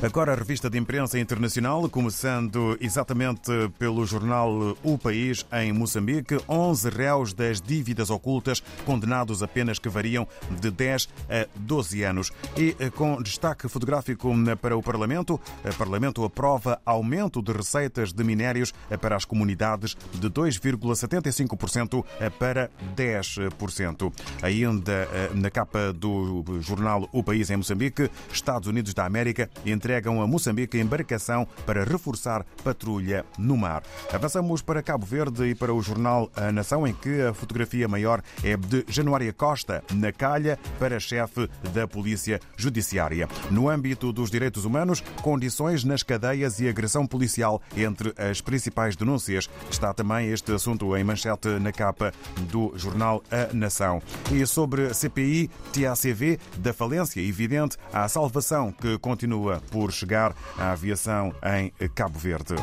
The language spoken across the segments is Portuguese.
Agora a revista de imprensa internacional, começando exatamente pelo jornal O País em Moçambique, 11 réus das dívidas ocultas condenados a penas que variam de 10 a 12 anos. E eh, com destaque fotográfico eh, para o Parlamento, o Parlamento aprova aumento de receitas de minérios eh, para as comunidades de 2,75% para 10%. Ainda na capa do jornal O País em Moçambique, Estados Unidos da América entre entregam a Moçambique embarcação para reforçar patrulha no mar. Avançamos para Cabo Verde e para o jornal A Nação, em que a fotografia maior é de Januária Costa, na calha, para chefe da Polícia Judiciária. No âmbito dos direitos humanos, condições nas cadeias e agressão policial entre as principais denúncias. Está também este assunto em manchete na capa do jornal A Nação. E sobre CPI, TACV, da falência evidente à salvação que continua por por chegar à aviação em Cabo Verde.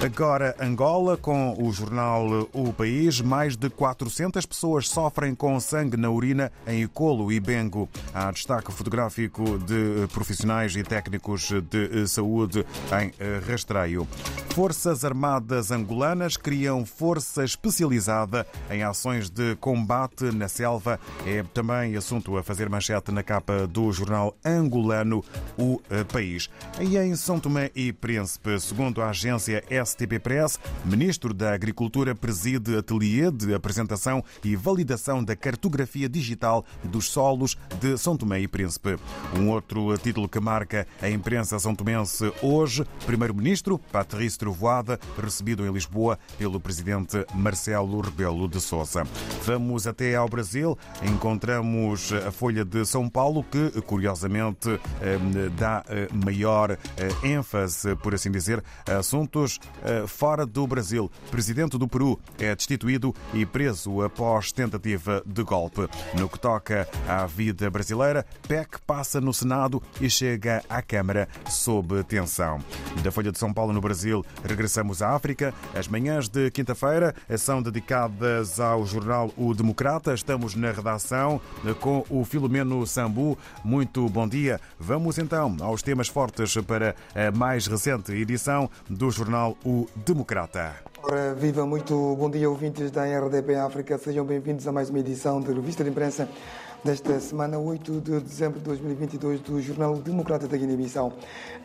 Agora, Angola, com o jornal O País, mais de 400 pessoas sofrem com sangue na urina em Icolo e Bengo. Há destaque fotográfico de profissionais e técnicos de saúde em rastreio. Forças Armadas angolanas criam força especializada em ações de combate na selva. É também assunto a fazer manchete na capa do jornal angolano O País. E em São Tomé e Príncipe, segundo a agência STP Press, ministro da Agricultura preside ateliê de apresentação e validação da cartografia digital dos solos de São Tomé e Príncipe. Um outro título que marca a imprensa são tomense hoje, primeiro-ministro Patrício Trovoada, recebido em Lisboa pelo presidente Marcelo Rebelo de Sousa. Vamos até ao Brasil, encontramos a Folha de São Paulo que, curiosamente, eh, dá eh, maior eh, ênfase, por assim dizer, a assuntos fora do Brasil. Presidente do Peru é destituído e preso após tentativa de golpe. No que toca à vida brasileira, PEC passa no Senado e chega à Câmara sob tensão. Da Folha de São Paulo no Brasil, regressamos à África. As manhãs de quinta-feira são dedicadas ao jornal O Democrata. Estamos na redação com o Filomeno Sambu. Muito bom dia. Vamos então aos temas fortes para a mais recente edição do jornal O Democrata. Ora, viva, muito bom dia, ouvintes da RDP África. Sejam bem-vindos a mais uma edição de Revista de Imprensa desta semana, 8 de dezembro de 2022, do Jornal Democrata da Guiné-Bissau.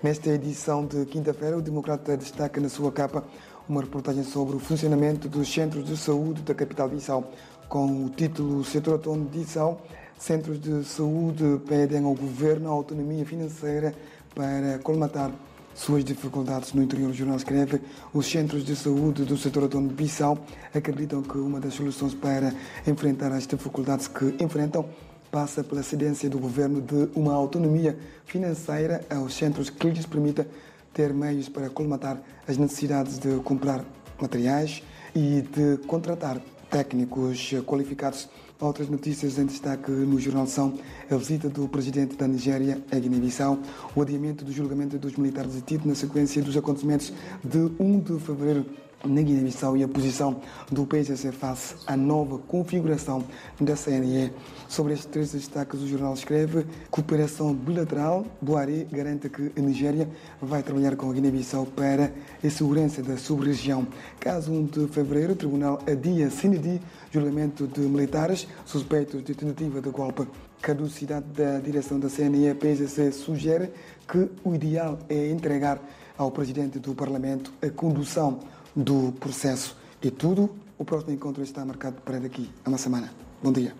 Nesta edição de quinta-feira, o Democrata destaca na sua capa uma reportagem sobre o funcionamento dos centros de saúde da capital Bissau, com o título Setor Autônomo de Bissau. Centros de saúde pedem ao governo autonomia financeira para colmatar suas dificuldades no interior. O jornal escreve: os centros de saúde do setor autônomo de Bissau acreditam que uma das soluções para enfrentar as dificuldades que enfrentam passa pela cedência do governo de uma autonomia financeira aos centros que lhes permita ter meios para colmatar as necessidades de comprar materiais e de contratar técnicos qualificados. Outras notícias em destaque no jornal são. A visita do presidente da Nigéria a Guiné-Bissau, o adiamento do julgamento dos militares detidos na sequência dos acontecimentos de 1 de fevereiro na Guiné-Bissau e a posição do PSC face à nova configuração da CNE. Sobre estes três destaques, o jornal escreve cooperação bilateral. Buari garante que a Nigéria vai trabalhar com a Guiné-Bissau para a segurança da sub-região. Caso 1 de fevereiro, o tribunal adia sine julgamento de militares suspeitos de tentativa de golpe. Caducidade da direção da CNE, PSC sugere que o ideal é entregar ao presidente do Parlamento a condução do processo. É tudo. O próximo encontro está marcado para daqui a uma semana. Bom dia.